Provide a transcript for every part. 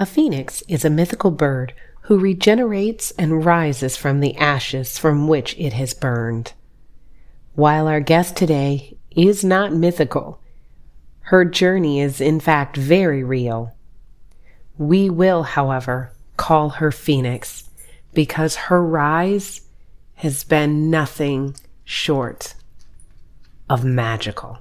A phoenix is a mythical bird who regenerates and rises from the ashes from which it has burned. While our guest today is not mythical, her journey is in fact very real. We will, however, call her Phoenix because her rise has been nothing short of magical.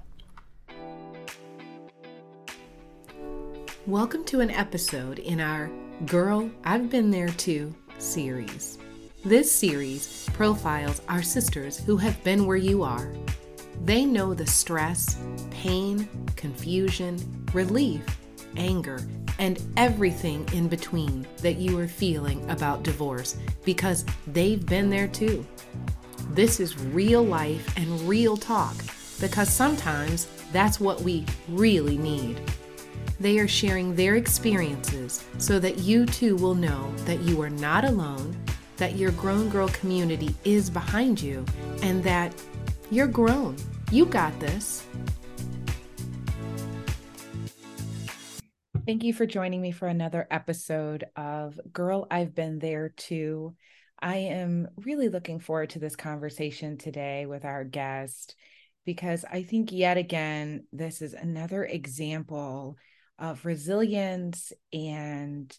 Welcome to an episode in our Girl, I've Been There Too series. This series profiles our sisters who have been where you are. They know the stress, pain, confusion, relief, anger, and everything in between that you are feeling about divorce because they've been there too. This is real life and real talk because sometimes that's what we really need. They are sharing their experiences so that you too will know that you are not alone, that your grown girl community is behind you, and that you're grown. You got this. Thank you for joining me for another episode of Girl, I've Been There Too. I am really looking forward to this conversation today with our guest because I think yet again, this is another example of resilience and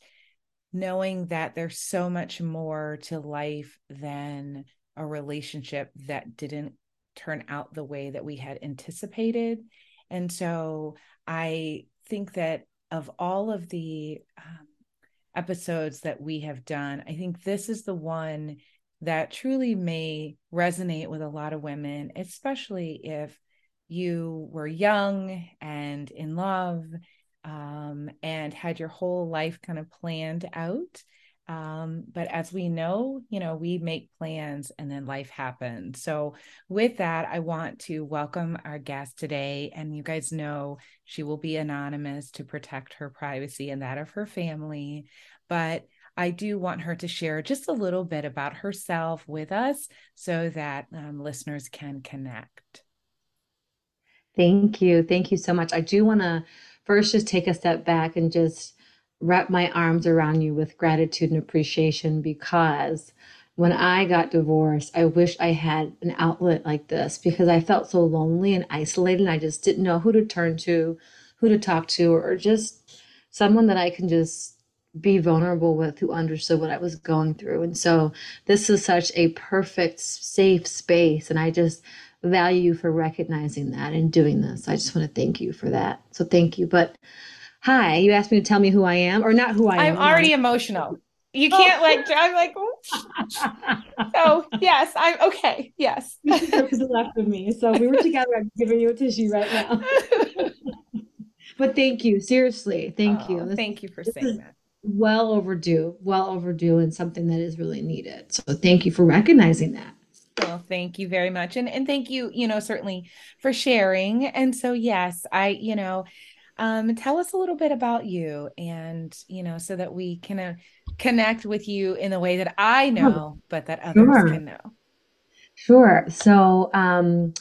knowing that there's so much more to life than a relationship that didn't turn out the way that we had anticipated. And so I think that of all of the um, episodes that we have done, I think this is the one that truly may resonate with a lot of women, especially if you were young and in love um, and had your whole life kind of planned out. Um, but as we know, you know, we make plans and then life happens. So, with that, I want to welcome our guest today. And you guys know she will be anonymous to protect her privacy and that of her family. But I do want her to share just a little bit about herself with us so that um, listeners can connect. Thank you. Thank you so much. I do want to first just take a step back and just wrap my arms around you with gratitude and appreciation because when I got divorced, I wish I had an outlet like this because I felt so lonely and isolated. And I just didn't know who to turn to, who to talk to, or just someone that I can just be vulnerable with who understood what I was going through. And so this is such a perfect, safe space. And I just value you for recognizing that and doing this. I just want to thank you for that. So thank you. But hi, you asked me to tell me who I am or not who I am. I'm already emotional. You can't oh. like I'm like oh, yes, I'm okay. Yes. There's left of me. So we were together. I'm giving you a tissue right now. but thank you. Seriously. Thank oh, you. thank you for saying that. Well overdue, well overdue, and something that is really needed. So thank you for recognizing that. Well, thank you very much. And and thank you, you know, certainly for sharing. And so yes, I, you know, um, tell us a little bit about you and you know, so that we can uh, connect with you in the way that I know, but that others sure. can know. Sure. So um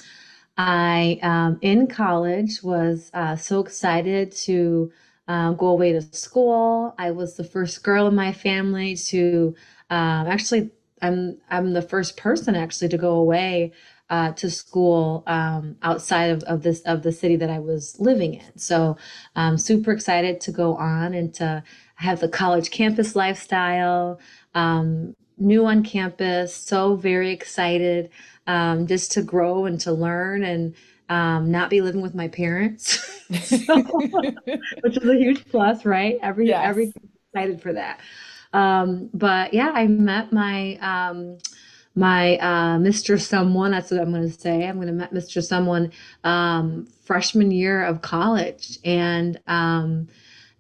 I um, in college was uh, so excited to uh, go away to school. I was the first girl in my family to um, actually I'm I'm the first person actually to go away uh, to school um, outside of, of this of the city that I was living in. So I'm super excited to go on and to have the college campus lifestyle. Um, new on campus, so very excited um, just to grow and to learn and um, not be living with my parents, so, which is a huge plus, right? Every yes. every excited for that. Um, but yeah, I met my um, my uh, Mr. Someone. That's what I'm going to say. I'm going to met Mr. Someone um, freshman year of college, and um,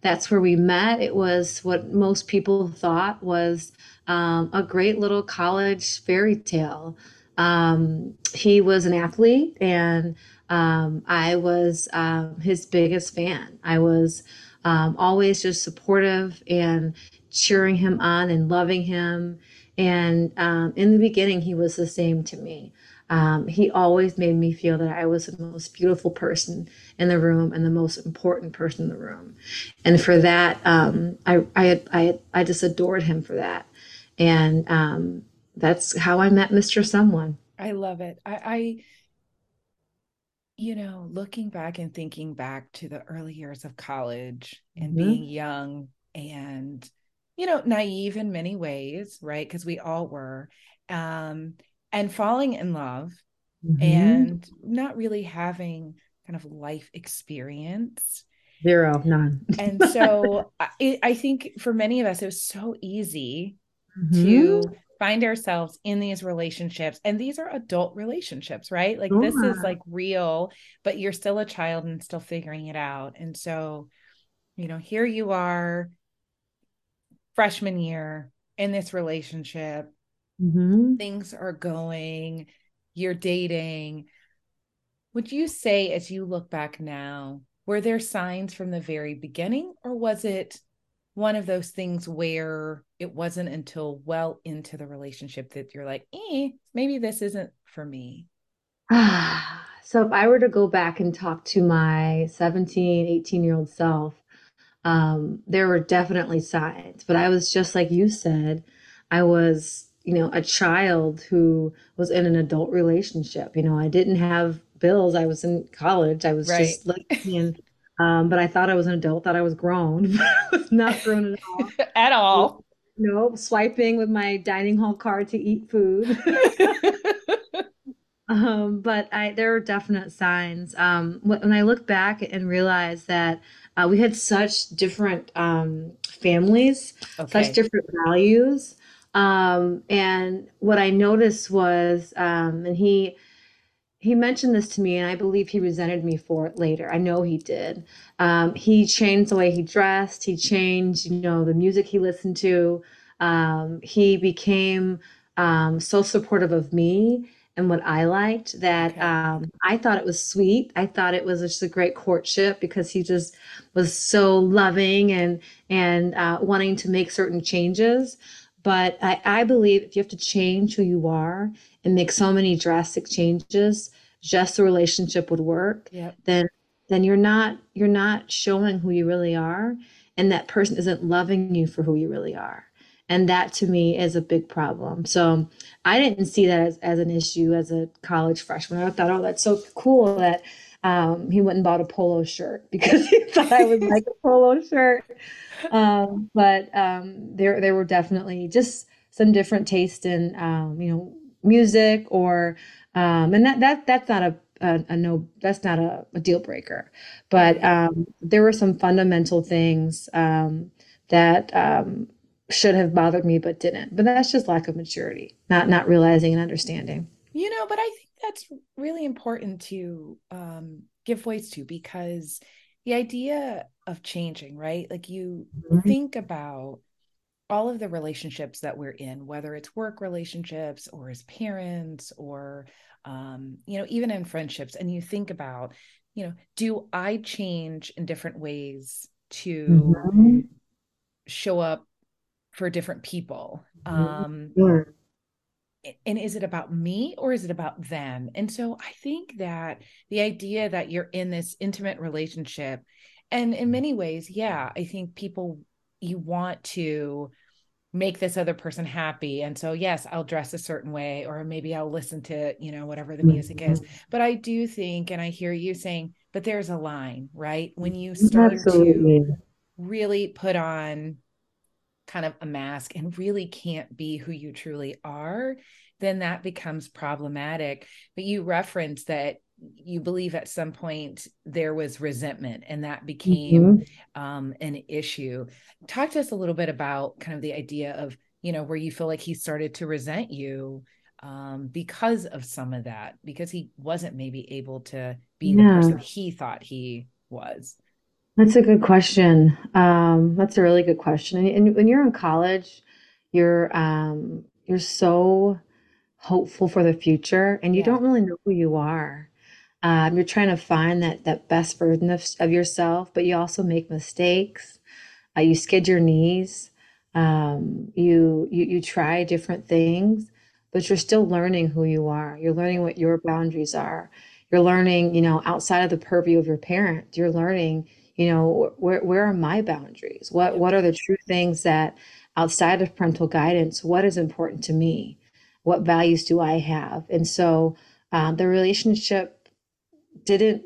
that's where we met. It was what most people thought was um, a great little college fairy tale. Um, he was an athlete, and um, I was um, his biggest fan. I was um, always just supportive and cheering him on and loving him. And um, in the beginning, he was the same to me. um, he always made me feel that I was the most beautiful person in the room and the most important person in the room. And for that, um, I, I, I, I just adored him for that. And um, that's how I met Mr. Someone. I love it. I, I, you know, looking back and thinking back to the early years of college and mm-hmm. being young and, you know, naive in many ways, right? Because we all were. Um, and falling in love mm-hmm. and not really having kind of life experience. Zero, none. and so I, I, think for many of us, it was so easy mm-hmm. to find ourselves in these relationships. And these are adult relationships, right? Like this is like real, but you're still a child and still figuring it out. And so, you know, here you are, freshman year in this relationship mm-hmm. things are going, you're dating. Would you say, as you look back now, were there signs from the very beginning, or was it one of those things where it wasn't until well into the relationship that you're like, eh, maybe this isn't for me? so if I were to go back and talk to my 17, 18 year old self, um, there were definitely signs, but I was just like you said, I was you know, a child who was in an adult relationship. You know, I didn't have bills. I was in college. I was right. just living um, but I thought I was an adult, thought I was grown, but I was not grown at all. at all. You know, swiping with my dining hall card to eat food. Um, but I there were definite signs. Um, when I look back and realize that uh, we had such different um, families, okay. such different values. Um, and what I noticed was, um, and he he mentioned this to me, and I believe he resented me for it later. I know he did. Um, he changed the way he dressed. He changed, you know, the music he listened to. Um, he became um, so supportive of me and what I liked that okay. um, I thought it was sweet. I thought it was just a great courtship because he just was so loving and and uh, wanting to make certain changes. But I, I believe if you have to change who you are and make so many drastic changes, just the relationship would work, yep. then then you're not you're not showing who you really are and that person isn't loving you for who you really are and that to me is a big problem. So i didn't see that as, as an issue as a college freshman. I thought oh that's so cool that um, he went and bought a polo shirt because he thought i would like a polo shirt. Um, but um, there there were definitely just some different taste in um, you know music or um, and that that that's not a a, a no that's not a, a deal breaker. But um, there were some fundamental things um, that um, should have bothered me but didn't but that's just lack of maturity not not realizing and understanding you know but i think that's really important to um, give voice to because the idea of changing, right? Like you mm-hmm. think about all of the relationships that we're in, whether it's work relationships or as parents or, um, you know, even in friendships, and you think about, you know, do I change in different ways to mm-hmm. show up for different people? Mm-hmm. Um, sure and is it about me or is it about them and so i think that the idea that you're in this intimate relationship and in many ways yeah i think people you want to make this other person happy and so yes i'll dress a certain way or maybe i'll listen to you know whatever the music is mm-hmm. but i do think and i hear you saying but there's a line right when you start Absolutely. to really put on kind of a mask and really can't be who you truly are, then that becomes problematic. But you referenced that you believe at some point there was resentment and that became mm-hmm. um, an issue. Talk to us a little bit about kind of the idea of, you know, where you feel like he started to resent you um, because of some of that, because he wasn't maybe able to be yeah. the person he thought he was. That's a good question. Um, that's a really good question. And, and when you're in college, you're um, you're so hopeful for the future, and you yeah. don't really know who you are. Um, you're trying to find that that best version of, of yourself, but you also make mistakes. Uh, you skid your knees. Um, you you you try different things, but you're still learning who you are. You're learning what your boundaries are. You're learning, you know, outside of the purview of your parent. You're learning, you know, where where are my boundaries? What what are the true things that outside of parental guidance, what is important to me? What values do I have? And so uh, the relationship didn't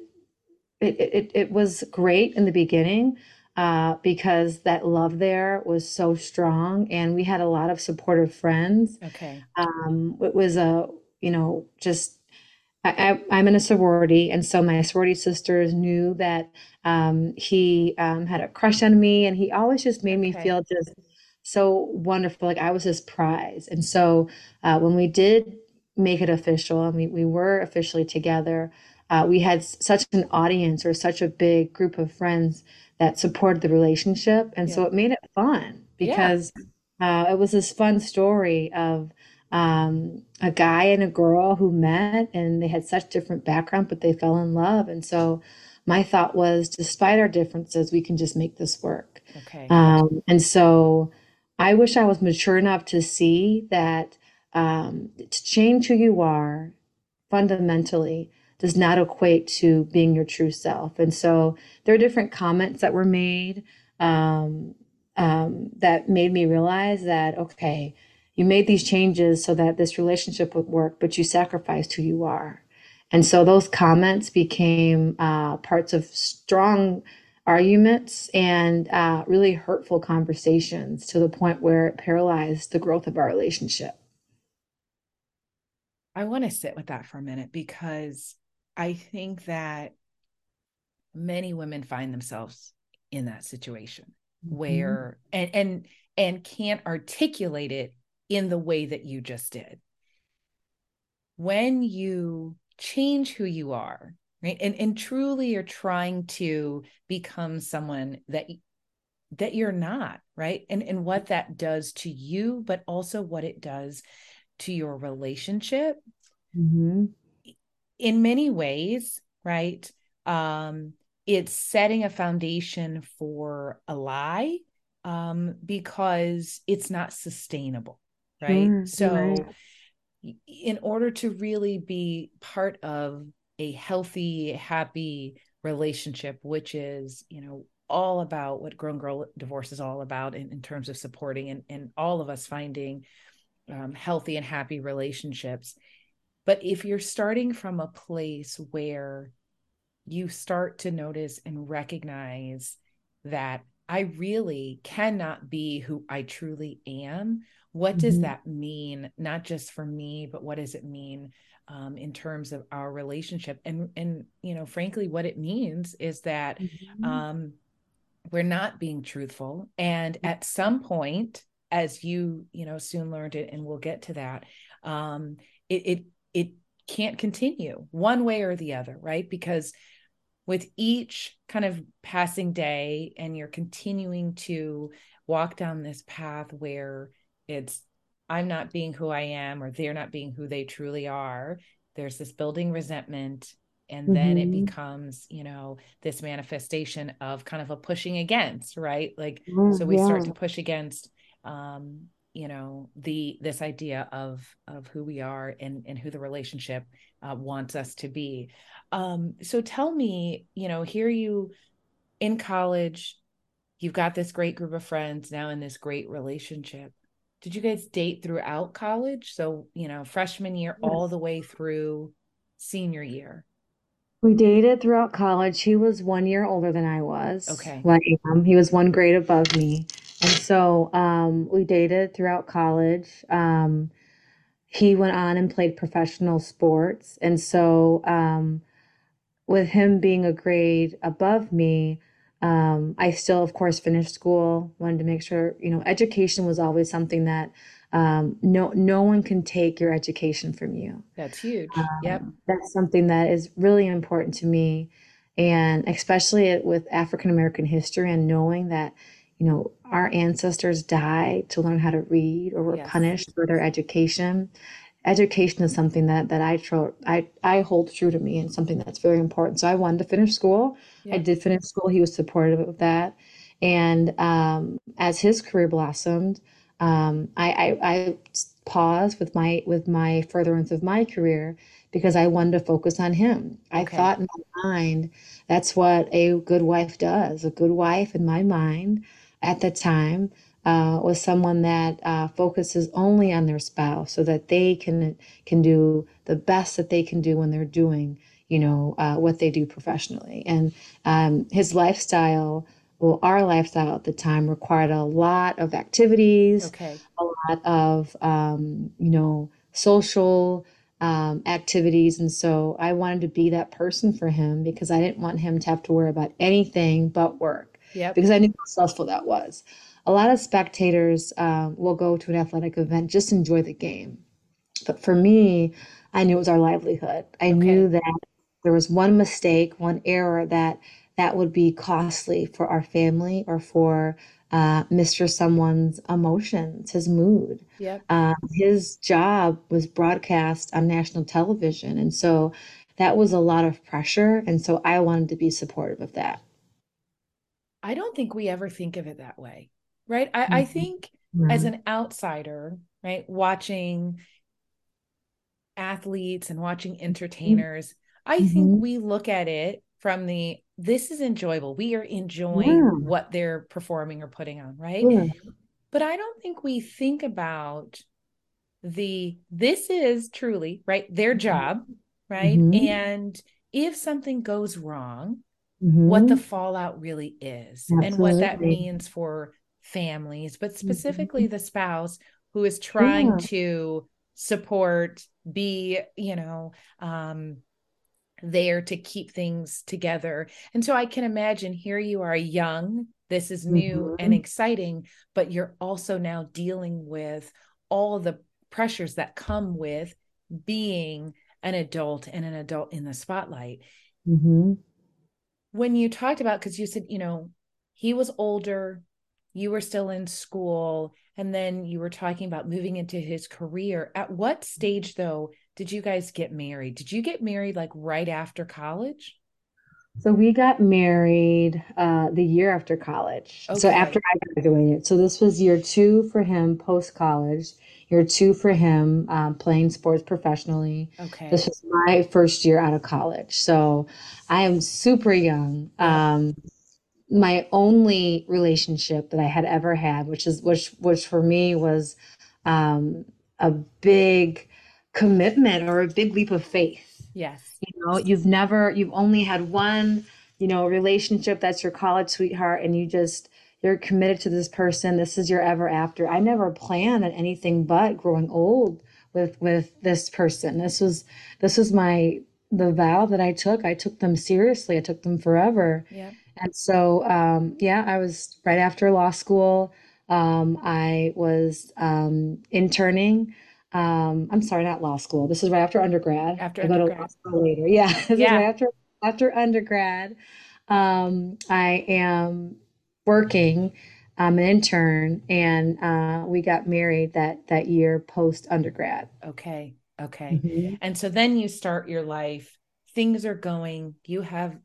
it, it it was great in the beginning uh, because that love there was so strong and we had a lot of supportive friends. Okay. Um, it was a, you know, just I, am in a sorority, and so my sorority sisters knew that um, he um, had a crush on me, and he always just made me feel just so wonderful, like I was his prize. And so uh, when we did make it official, and we, we were officially together, uh, we had such an audience or such a big group of friends that supported the relationship. And yeah. so it made it fun because yeah. uh, it was this fun story of um, a guy and a girl who met and they had such different background, but they fell in love. And so my thought was, despite our differences, we can just make this work. Okay. Um, and so I wish I was mature enough to see that um, to change who you are fundamentally does not equate to being your true self. And so there are different comments that were made um, um, that made me realize that, okay, you made these changes so that this relationship would work, but you sacrificed who you are. And so those comments became uh, parts of strong arguments and uh, really hurtful conversations to the point where it paralyzed the growth of our relationship. I want to sit with that for a minute because I think that many women find themselves in that situation mm-hmm. where and and and can't articulate it in the way that you just did. When you change who you are, right? And and truly you're trying to become someone that that you're not, right? And and what that does to you, but also what it does to your relationship. Mm-hmm in many ways, right? Um, it's setting a foundation for a lie um, because it's not sustainable, right? Mm, so, right. in order to really be part of a healthy, happy relationship, which is, you know, all about what grown girl divorce is all about in, in terms of supporting and, and all of us finding um, healthy and happy relationships but if you're starting from a place where you start to notice and recognize that I really cannot be who I truly am, what does mm-hmm. that mean? Not just for me, but what does it mean um, in terms of our relationship? And and you know, frankly, what it means is that mm-hmm. um, we're not being truthful, and at some point, as you you know soon learned it, and we'll get to that. Um, it, it it can't continue one way or the other, right? Because with each kind of passing day and you're continuing to walk down this path where it's I'm not being who I am or they're not being who they truly are, there's this building resentment and mm-hmm. then it mm-hmm. becomes you know this manifestation of kind of a pushing against right like mm, so we yeah. start to push against um you know the this idea of of who we are and and who the relationship uh, wants us to be um so tell me you know here you in college you've got this great group of friends now in this great relationship did you guys date throughout college so you know freshman year yes. all the way through senior year we dated throughout college he was one year older than i was okay well, he was one grade above me and so um, we dated throughout college. Um, he went on and played professional sports. And so, um, with him being a grade above me, um, I still, of course, finished school. Wanted to make sure, you know, education was always something that um, no no one can take your education from you. That's huge. yep, that's something that is really important to me, and especially with African American history and knowing that you know, our ancestors died to learn how to read or were yes. punished for their education. Education is something that that I tro- I I hold true to me and something that's very important. So I wanted to finish school. Yeah. I did finish school. He was supportive of that. And um, as his career blossomed, um, I, I, I paused with my with my furtherance of my career because I wanted to focus on him. I Okay. thought in my mind that's what a good wife does. A good wife, in my mind, at the time, uh, was someone that uh, focuses only on their spouse so that they can can do the best that they can do when they're doing, you know, uh, what they do professionally. And um, his lifestyle, well, our lifestyle at the time required a lot of activities, Okay. a lot of um, you know social um, activities, and so I wanted to be that person for him because I didn't want him to have to worry about anything but work Yep. because I knew how stressful that was. A lot of spectators um, will go to an athletic event just enjoy the game, but for me, I knew it was our livelihood. I Okay. knew that there was one mistake, one error that that would be costly for our family or for uh, Mr. Someone's emotions, his mood. Yep. Um, his job was broadcast on national television, and so that was a lot of pressure. And so I wanted to be supportive of that. I don't think we ever think of it that way, right? I, I Mhm. think as an outsider, right, watching athletes and watching entertainers, I think Mhm. we look at it from the this is enjoyable. We are enjoying Yeah, what they're performing or putting on, right? sure. But I don't think we think about the this is truly, right, their job, right? Mhm. And if something goes wrong, what the fallout really is and what that means for families, but specifically Mhm. the spouse who is trying Sure. to support, be, you know, um, there to keep things together. And so I can imagine here you are young, this is new and Mhm. exciting, but you're also now dealing with all the pressures that come with being an adult and an adult in the spotlight Mhm. when you talked about because you said you know he was older you were still in school and then you were talking about moving into his career at what stage though did you guys get married did you get married like right after college So we got married uh, the year after college. So after I graduated. So this was year two for him post college, year two for him um, playing sports professionally. okay This was my first year out of college. So I am super young. Um, my only relationship that I had ever had, which is which which for me was um, a big commitment or a big leap of faith. yes You know, you've never, you've only had one, you know, relationship that's your college sweetheart, and you just you're committed to this person. This is your ever after. I never planned on anything but growing old with with this person. This was this was my the vow that I took. I took them seriously. I took them forever. yeah And so, um, yeah, I was right after law school. Um, I was um, interning. Um, I'm sorry, not law school. This is right after undergrad. after I go to law undergrad school later. Yeah, this is right yeah after after undergrad. Um, I am working. I'm an intern, and uh, we got married that that year post undergrad. okay okay hmm and so then you start your life things are going you have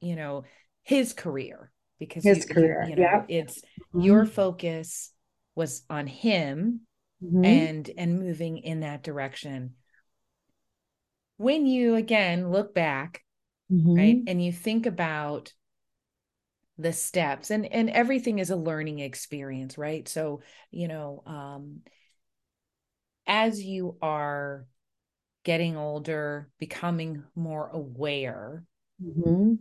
you know his career because His you career. you know Yeah. it's hmm your focus was on him hmm and and moving in that direction. When you again look back right hmm and you think about the steps and and everything is a learning experience right? So you know um as you are getting older becoming more aware hmm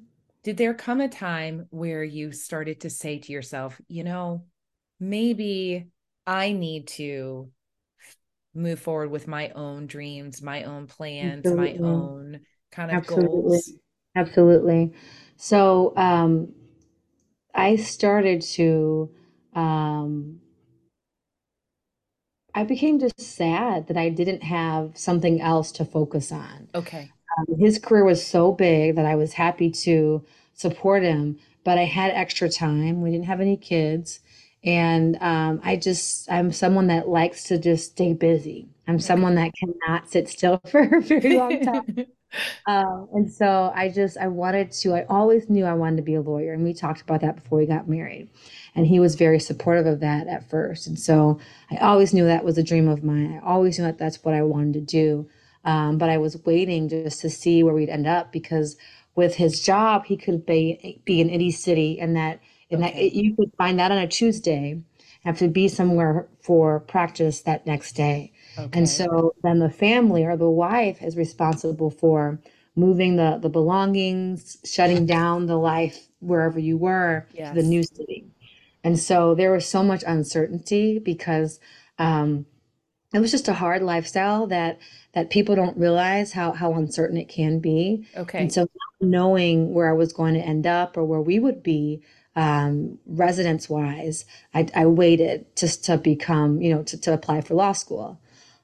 did there come a time where you started to say to yourself you know maybe i need to move forward with my own dreams, my own plans, my own kind of Absolutely. goals. Absolutely. So um, I started to, um, I became just sad that I didn't have something else to focus on. Okay. Um, his career was so big that I was happy to support him, but I had extra time. We didn't have any kids. And um, I just, I'm someone that likes to just stay busy. I'm someone that cannot sit still for a very long time. um, and so I just, I wanted to, I always knew I wanted to be a lawyer. And we talked about that before we got married. And he was very supportive of that at first. And so I always knew that was a dream of mine. I always knew that that's what I wanted to do. Um, but I was waiting just to see where we'd end up because with his job, he could be, be in any city and that, and okay. that it, you could find that on a Tuesday, have to be somewhere for practice that next day. Okay. And so then the family or the wife is responsible for moving the, the belongings, shutting down the life wherever you were yes. to the new city. And so there was so much uncertainty because um, it was just a hard lifestyle that that people don't realize how how uncertain it can be. Okay. And so knowing where I was going to end up or where we would be um, residence wise, I, I waited just to become, you know, to, to apply for law school.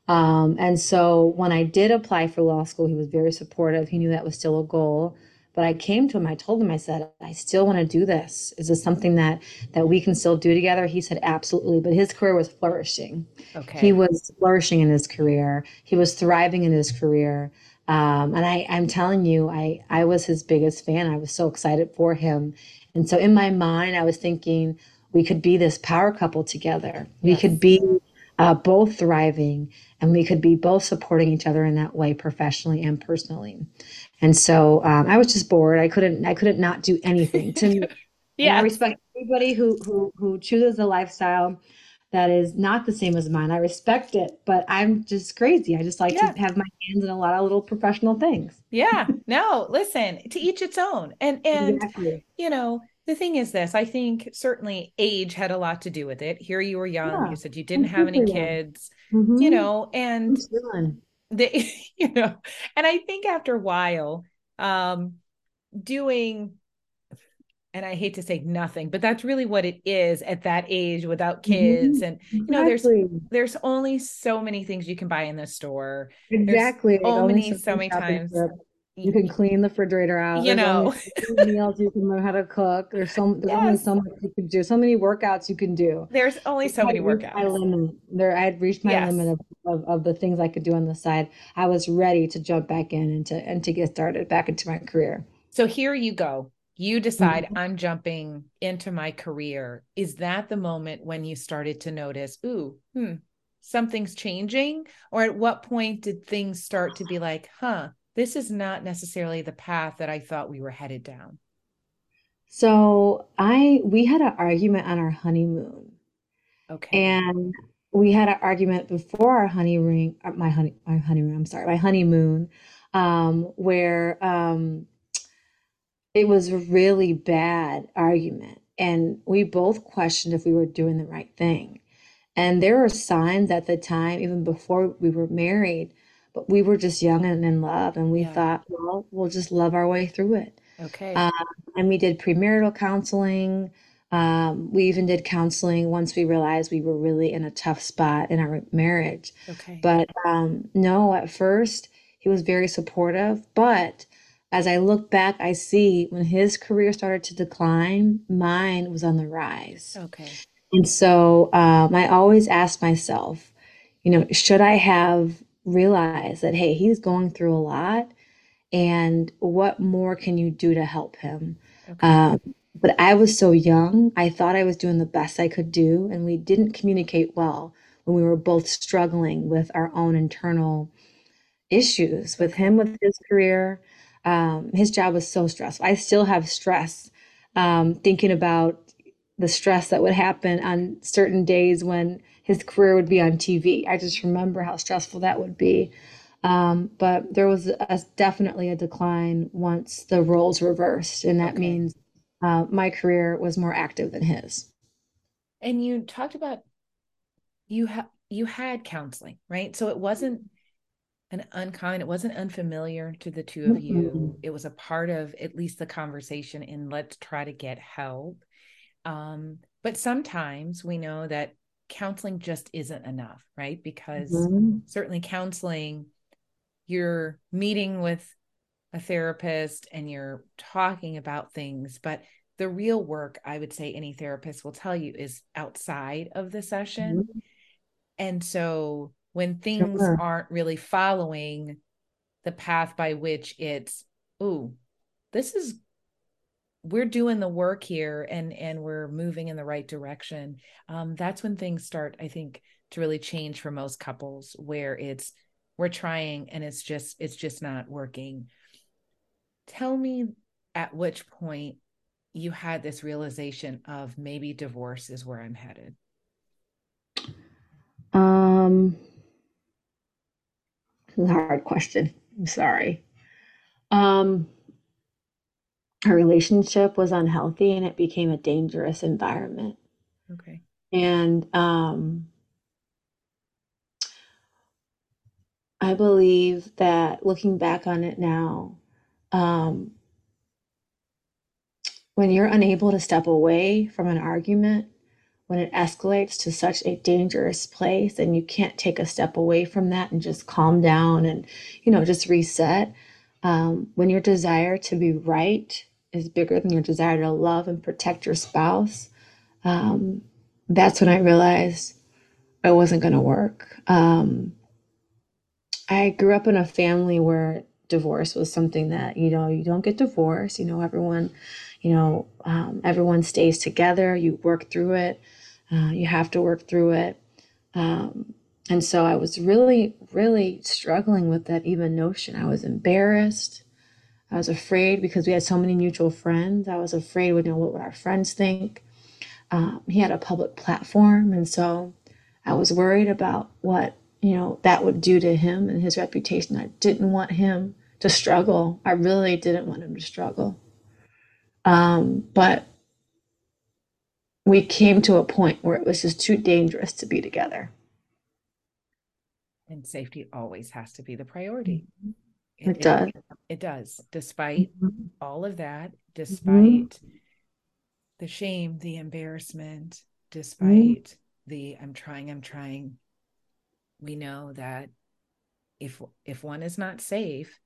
Um, and so when I did apply for law school, he was very supportive. He knew that was still a goal. But I came to him, I told him, I said, I still want to do this. Is this something that that we can still do together? He said, absolutely. But his career was flourishing. Okay. He was flourishing in his career. He was thriving in his career. Um, and I, I'm telling you, I, I was his biggest fan. I was so excited for him. And so in my mind, I was thinking we could be this power couple together. Yes. We could be uh, both thriving and we could be both supporting each other in that way professionally and personally. And so um, i was just bored. I couldn't i couldn't not do anything. To yeah. i respect everybody who who who chooses a lifestyle that is not the same as mine i respect it but i'm just crazy. I just like yeah. to have my hands in a lot of little professional things. Yeah. No listen to each its own. And and exactly. you know the thing is this i think certainly age had a lot to do with it here you were young yeah, you said you didn't have any kids mm-hmm. you know and they you know and i think after a while um doing and I hate to say nothing, but that's really what it is at that age without kids. Mm-hmm. And you know, exactly. there's there's only so many things you can buy in the store. Exactly. There's so many, so many times. You can clean the refrigerator out. You know, meals you can learn how to cook. There's so there's yes. only so much you can do. So many workouts you can do. There's only so many workouts. My limit. There, I had reached my yes. limit of, of, of the things I could do on the side. I was ready to jump back in and to and to get started back into my career. So here you go. You decide mm-hmm. I'm jumping into my career. Is that the moment when you started to notice, ooh, hmm, something's changing? Or at what point did things start to be like, huh? This is not necessarily the path that I thought we were headed down. So I we had an argument on our honeymoon. Okay. And we had an argument before our honeymoon uh, my honey my honeymoon, I'm sorry, my honeymoon, um, where um it was a really bad argument. And we both questioned if we were doing the right thing. And there were signs at the time, even before we were married, but we were just young and in love and we yeah. thought well we'll just love our way through it. Okay. Um, and we did premarital counseling. Um, we even did counseling once we realized we were really in a tough spot in our marriage. Okay. But um, no at first he was very supportive but as i look back i see when his career started to decline mine was on the rise. Okay. And so um, i always ask myself you know should i have realize that, hey, he's going through a lot. And what more can you do to help him? Okay. Um, but I was so young. I thought I was doing the best I could do. And we didn't communicate well when we were both struggling with our own internal issues with him, with his career. Um, his job was so stressful. I still have stress um, thinking about the stress that would happen on certain days when his career would be on TV. I just remember how stressful that would be. Um, but there was a, definitely a decline once the roles reversed, and that okay. means uh, my career was more active than his. And you talked about you have you had counseling, right? So it wasn't an uncommon, it wasn't unfamiliar to the two of mm-hmm. you. It was a part of at least the conversation in let's try to get help. Um, but sometimes we know that counseling just isn't enough, right? Because mm-hmm. certainly counseling, you're meeting with a therapist and you're talking about things, but the real work i would say any therapist will tell you is outside of the session mm-hmm. and so when things sure. aren't really following the path by which it's oh this is we're doing the work here and and we're moving in the right direction um, that's when things start i think to really change for most couples where it's we're trying and it's just it's just not working. Tell me at which point you had this realization of maybe divorce is where i'm headed. Um hard question. I'm sorry. Um our relationship was unhealthy and it became a dangerous environment. Okay. And um, I believe that looking back on it now, um, when you're unable to step away from an argument, when it escalates to such a dangerous place and you can't take a step away from that and just calm down and, you know, just reset, um, when your desire to be right is bigger than your desire to love and protect your spouse, um, that's when I realized it wasn't going to work. Um, I grew up in a family where divorce was something that you know you don't get divorced. You know everyone, you know um, everyone stays together. You work through it. Uh, you have to work through it. Um, and so I was really, really struggling with that even notion. I was embarrassed. I was afraid because we had so many mutual friends. I was afraid, you know, what would our friends think? Um, he had a public platform, and so I was worried about what you know that would do to him and his reputation. I didn't want him to struggle. I really didn't want him to struggle. Um, but we came to a point where it was just too dangerous to be together. And safety always has to be the priority. Mm-hmm. It, it does. It, it does. Despite mm-hmm. all of that, mm-hmm. despite mm-hmm. the shame, the embarrassment, mm-hmm. despite mm-hmm. the I'm trying, I'm trying, we know that if if one is not safe,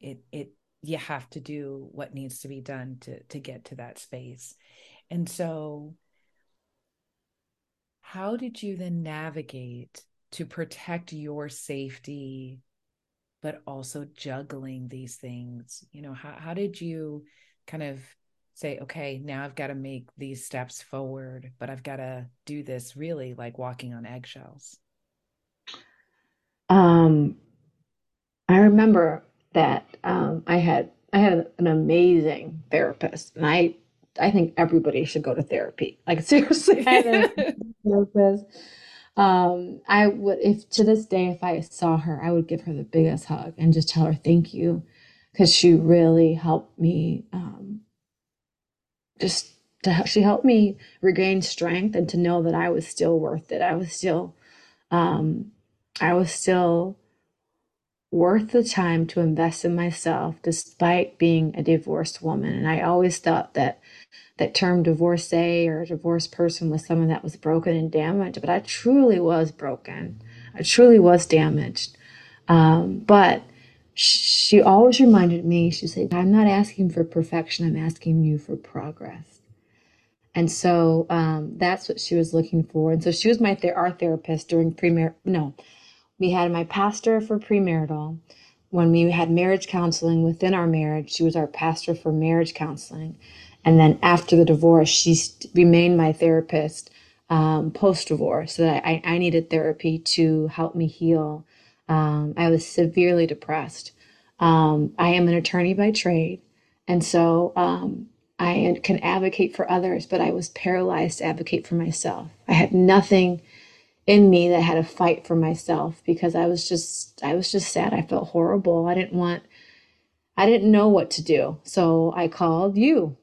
it it you have to do what needs to be done to to get to that space. And so how did you then navigate to protect your safety but also juggling these things you know how, how did you kind of say okay now i've got to make these steps forward but i've got to do this really like walking on eggshells um i remember that um i had i had an amazing therapist and i i think everybody should go to therapy. Like seriously. I had a therapist um, I would, if to this day, if I saw her, I would give her the biggest hug and just tell her thank you because she really helped me. Um, just to she helped me regain strength and to know that I was still worth it. I was still, um, I was still worth the time to invest in myself despite being a divorced woman. And I always thought that that term divorcee or divorced person was someone that was broken and damaged, but I truly was broken. I truly was damaged. Um, but she always reminded me, she said, I'm not asking for perfection, I'm asking you for progress. And so um, that's what she was looking for. And so she was my ther- our therapist during premarital. No, we had my pastor for premarital. When we had marriage counseling within our marriage, she was our pastor for marriage counseling. And then after the divorce, she remained my therapist um, post divorce. So that I, I needed therapy to help me heal. Um, I was severely depressed. Um, I am an attorney by trade. And so um, I can advocate for others, but I was paralyzed to advocate for myself. I had nothing in me that had to fight for myself because I was just I was just sad. I felt horrible. I didn't want I didn't know what to do. So I called you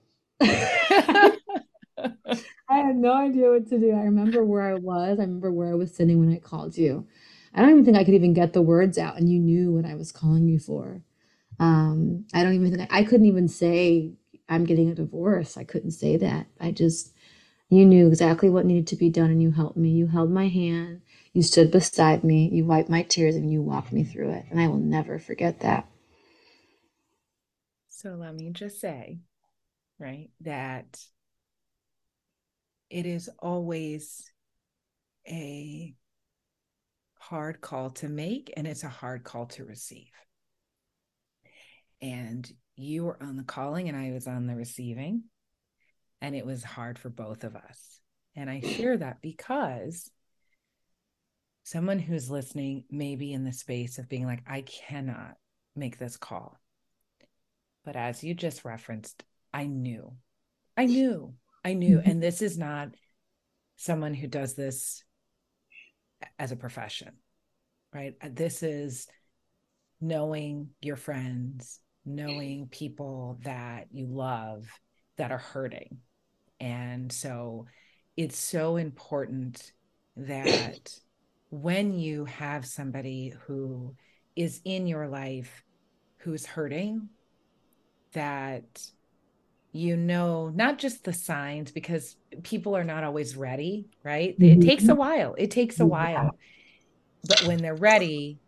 I had no idea what to do. I remember where I was. I remember where I was sitting when I called you. I don't even think I could even get the words out, and you knew what I was calling you for. Um, I don't even think I, I couldn't even say I'm getting a divorce. I couldn't say that. I just, you knew exactly what needed to be done, and you helped me. You held my hand. You stood beside me. You wiped my tears, and you walked me through it. And I will never forget that. So let me just say right? That it is always a hard call to make and it's a hard call to receive. And you were on the calling and I was on the receiving. And it was hard for both of us. And I share that because someone who's listening may be in the space of being like, I cannot make this call. But as you just referenced, I knew, I knew, I knew. Mm-hmm. And this is not someone who does this as a profession, right? This is knowing your friends, knowing people that you love that are hurting. And so it's so important that when you have somebody who is in your life who's hurting, that you know not just the signs because people are not always ready, right? Mm-hmm. It takes a while. It takes a while. But when they're ready,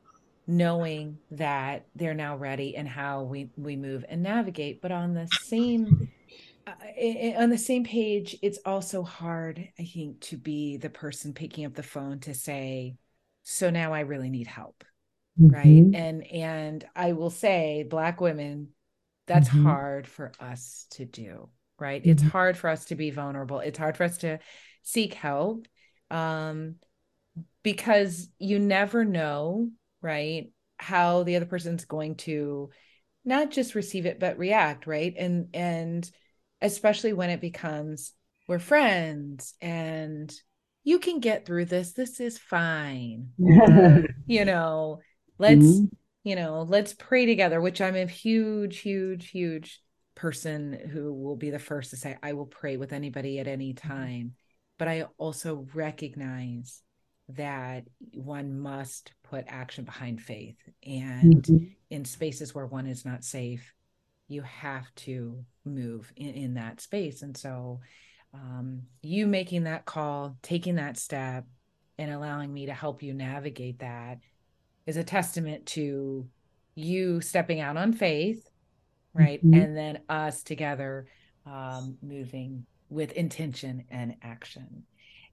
knowing that they're now ready and how we we move and navigate but on the same uh, on the same page it's also hard i think to be the person picking up the phone to say so now i really need help mm-hmm. right and and i will say black women that's mm-hmm. hard for us to do right mm-hmm. it's hard for us to be vulnerable it's hard for us to seek help um because you never know right how the other person's going to not just receive it but react right and and especially when it becomes we're friends and you can get through this this is fine you know let's mm-hmm. you know let's pray together which i'm a huge huge huge person who will be the first to say i will pray with anybody at any mm-hmm. time but i also recognize that one must put action behind faith. And mm-hmm. in spaces where one is not safe, you have to move in, in that space. And so, um, you making that call, taking that step, and allowing me to help you navigate that is a testament to you stepping out on faith, right? Mm-hmm. And then us together um, moving with intention and action.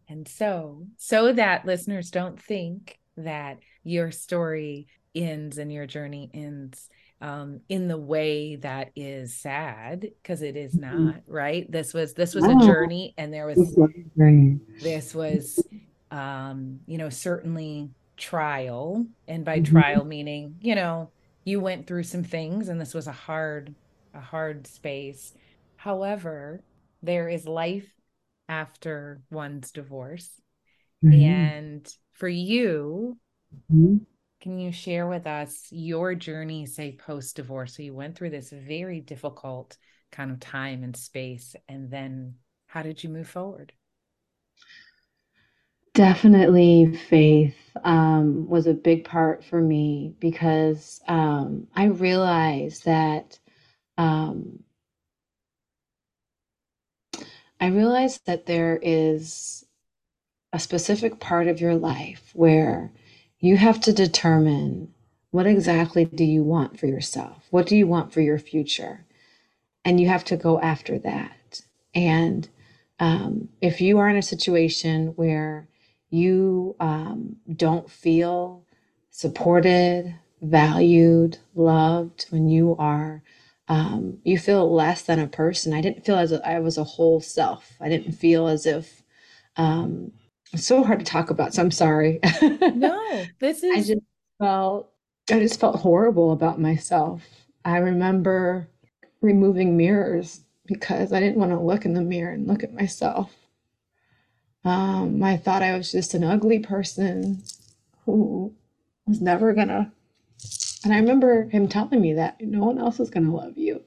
And so, so that listeners don't think that your story ends and your journey ends um, in the way that is sad because it is mm-hmm. not right this was this was a journey and there was this was um you know certainly trial and by mm-hmm. trial meaning you know you went through some things and this was a hard a hard space however there is life after one's divorce. Mm-hmm. And for you, mm-hmm. Can you share with us your journey, say, post divorce? So you went through this very difficult kind of time and space. And then how did you move forward? Definitely, faith um, was a big part for me because um, I realized that um, I realized that there is a specific part of your life where you have to determine what exactly do you want for yourself? What do you want for your future? And you have to go after that. And um, if you are in a situation where you um, don't feel supported, valued, loved, when you are um, you feel less than a person. I didn't feel as I was a whole self. I didn't feel as if um, it's so hard to talk about. So I'm sorry. no, this is. I just felt I just felt horrible about myself. I remember removing mirrors because I didn't want to look in the mirror and look at myself. Um, I thought I was just an ugly person who was never gonna and I remember him telling me that no one else is to love you.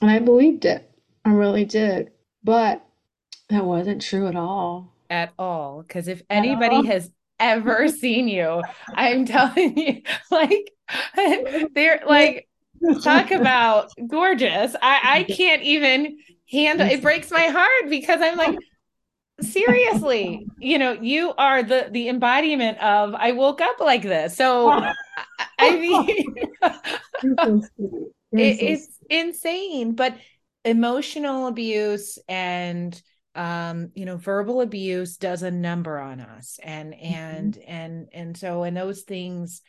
And I believed it. I really did. But that wasn't true at all. At all. Because if anybody has ever seen you, I'm telling you, like, they're like, talk about gorgeous. I, I can't even handle it breaks my heart because I'm like, seriously you know you are the the embodiment of i woke up like this. So i mean it, it's insane but emotional abuse and um you know verbal abuse does a number on us and mm-hmm. and mm-hmm. and and so and those things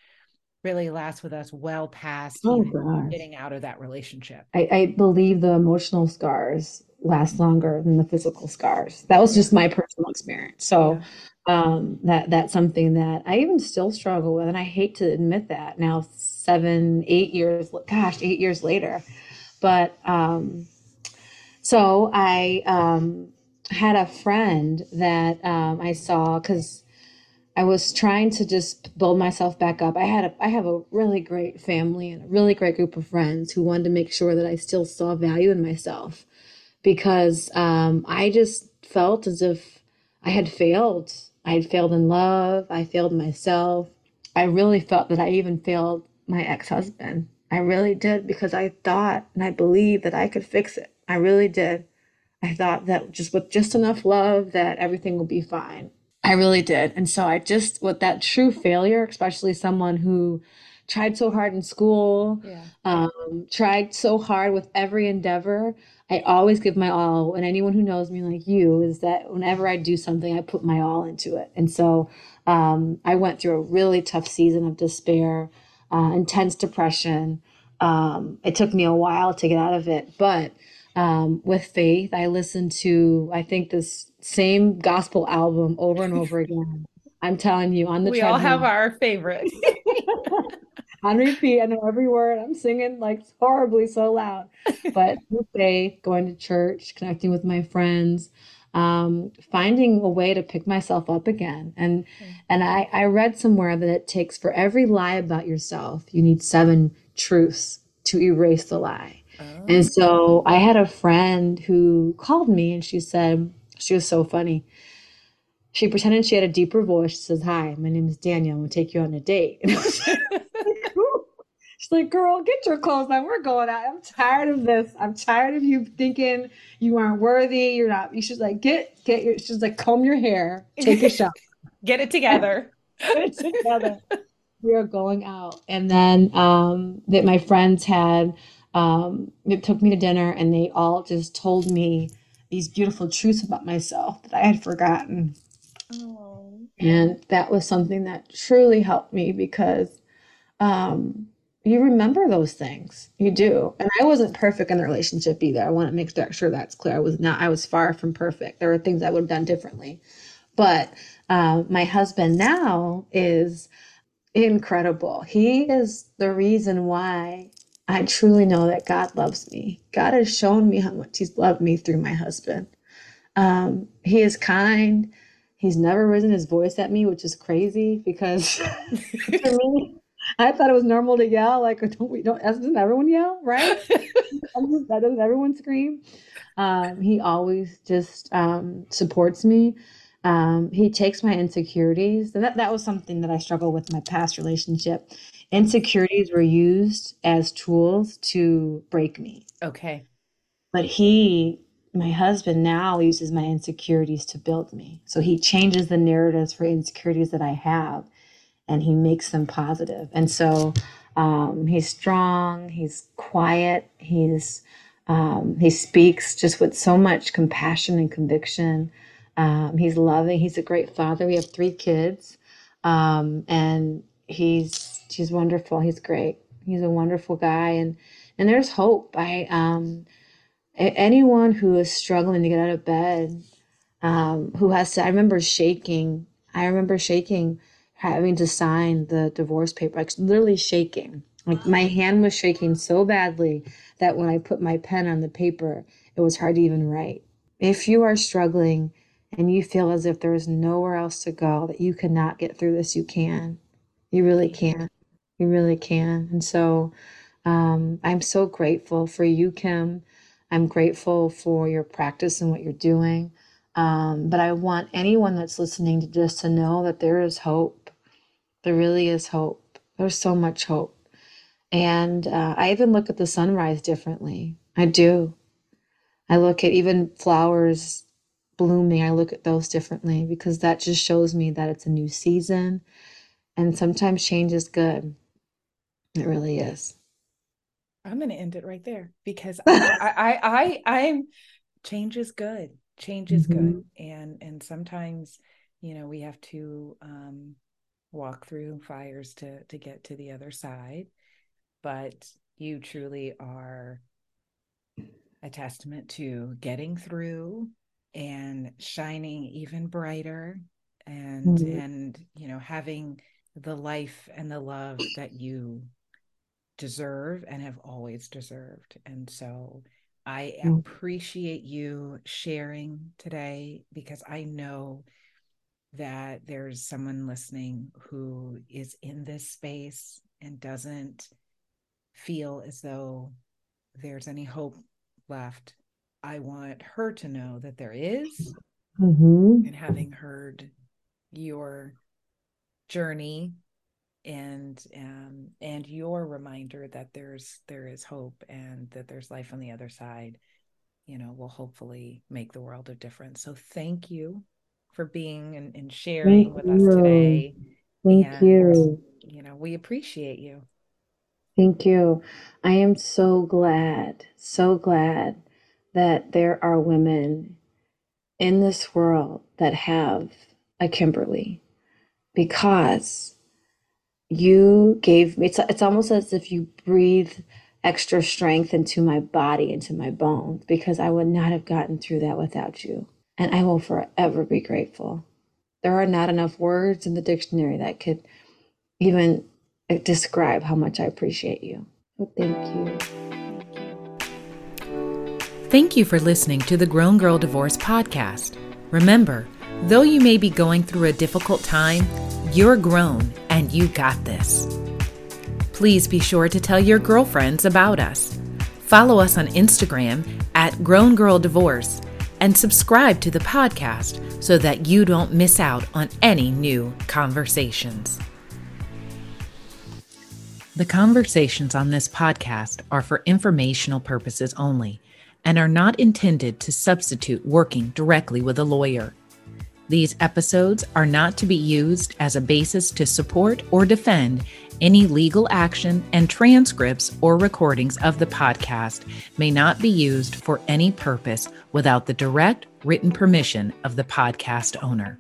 really last with us well past oh, getting out of that relationship I, I believe the emotional scars last longer than the physical scars that was just my personal experience so yeah. um that that's something that i even still struggle with and i hate to admit that now seven eight years gosh eight years later but um so i um had a friend that um, I saw because I was trying to just build myself back up. I had a I have a really great family and a really great group of friends who wanted to make sure that I still saw value in myself because um, I just felt as if I had failed. I had failed in love. I failed myself. I really felt that I even failed my ex husband. I really did because I thought and I believed that I could fix it. I really did. I thought that just with just enough love that everything will be fine. I really did. And so I just with that true failure, especially someone who tried so hard in school, yeah. um, tried so hard with every endeavor. I always give my all. And anyone who knows me like you is that whenever I do something, I put my all into it. And so um, I went through a really tough season of despair, uh, intense depression. Um, it took me a while to get out of it, but um, with faith. I listened to, I think, this same gospel album over and over again. I'm telling you, on the we all have our favorite. on repeat, I know every word. I'm singing like horribly so loud, but with faith, going to church, connecting with my friends, um, finding a way to pick myself up again. And mm-hmm. and I, I read somewhere that it takes for every lie about yourself, you need seven truths to erase the lie. And so I had a friend who called me and she said, she was so funny. She pretended she had a deeper voice. She says, Hi, my name is Danielle. I'm going to take you on a date. She's like, girl, get your clothes on. We're going out. I'm tired of this. I'm tired of you thinking you aren't worthy. You're not. You should like get get your. She's like, comb your hair, take a shower, get it together. get it together. we are going out, and then um, that my friends had um, they took me to dinner and they all just told me these beautiful truths about myself that I had forgotten. Oh. And that was something that truly helped me because um, you remember those things. You do. And I wasn't perfect in the relationship either. I want to make sure that's clear. I was not, I was far from perfect. There were things I would have done differently. But uh, my husband now is incredible. He is the reason why I truly know that God loves me. God has shown me how much He's loved me through my husband. Um, he is kind. He's never risen his voice at me, which is crazy because to me, I thought it was normal to yell. Like, don't we don't doesn't everyone yell, right? that doesn't everyone scream. Um, he always just um, supports me. Um, he takes my insecurities. And that, that was something that I struggled with in my past relationship. Insecurities were used as tools to break me. Okay. But he, my husband, now uses my insecurities to build me. So he changes the narratives for insecurities that I have and he makes them positive. And so um, he's strong, he's quiet, he's um, he speaks just with so much compassion and conviction. Um, he's loving. He's a great father. We have three kids, um, and he's He's wonderful. He's great. He's a wonderful guy, and and there's hope. I um, anyone who is struggling to get out of bed, um, who has to. I remember shaking. I remember shaking, having to sign the divorce paper. Like literally shaking. Like my hand was shaking so badly that when I put my pen on the paper, it was hard to even write. If you are struggling and you feel as if there is nowhere else to go, that you cannot get through this, you can. You really can. You really can. And so um, I'm so grateful for you, Kim. I'm grateful for your practice and what you're doing. Um, but I want anyone that's listening to just to know that there is hope. There really is hope. There's so much hope. And uh, I even look at the sunrise differently. I do. I look at even flowers blooming, I look at those differently because that just shows me that it's a new season. And sometimes change is good. It really is. I'm going to end it right there because I, I, I, I'm change is good. Change is mm-hmm. good. And, and sometimes, you know, we have to, um, walk through fires to, to get to the other side, but you truly are a testament to getting through and shining even brighter and mm-hmm. and you know having the life and the love that you deserve and have always deserved and so i mm-hmm. appreciate you sharing today because i know that there's someone listening who is in this space and doesn't feel as though there's any hope left I want her to know that there is. Mm-hmm. And having heard your journey and um, and your reminder that there's there is hope and that there's life on the other side, you know, will hopefully make the world of difference. So thank you for being and, and sharing thank with you. us today. Thank and, you. You know, we appreciate you. Thank you. I am so glad, so glad that there are women in this world that have a Kimberly because you gave me it's, it's almost as if you breathe extra strength into my body into my bones because I would not have gotten through that without you. And I will forever be grateful. There are not enough words in the dictionary that could even uh, describe how much I appreciate you. So thank you. Thank you for listening to the Grown Girl Divorce Podcast. Remember, though you may be going through a difficult time, you're grown and you got this. Please be sure to tell your girlfriends about us. Follow us on Instagram at Grown Girl Divorce and subscribe to the podcast so that you don't miss out on any new conversations. The conversations on this podcast are for informational purposes only and are not intended to substitute working directly with a lawyer. These episodes are not to be used as a basis to support or defend any legal action, and transcripts or recordings of the podcast may not be used for any purpose without the direct written permission of the podcast owner.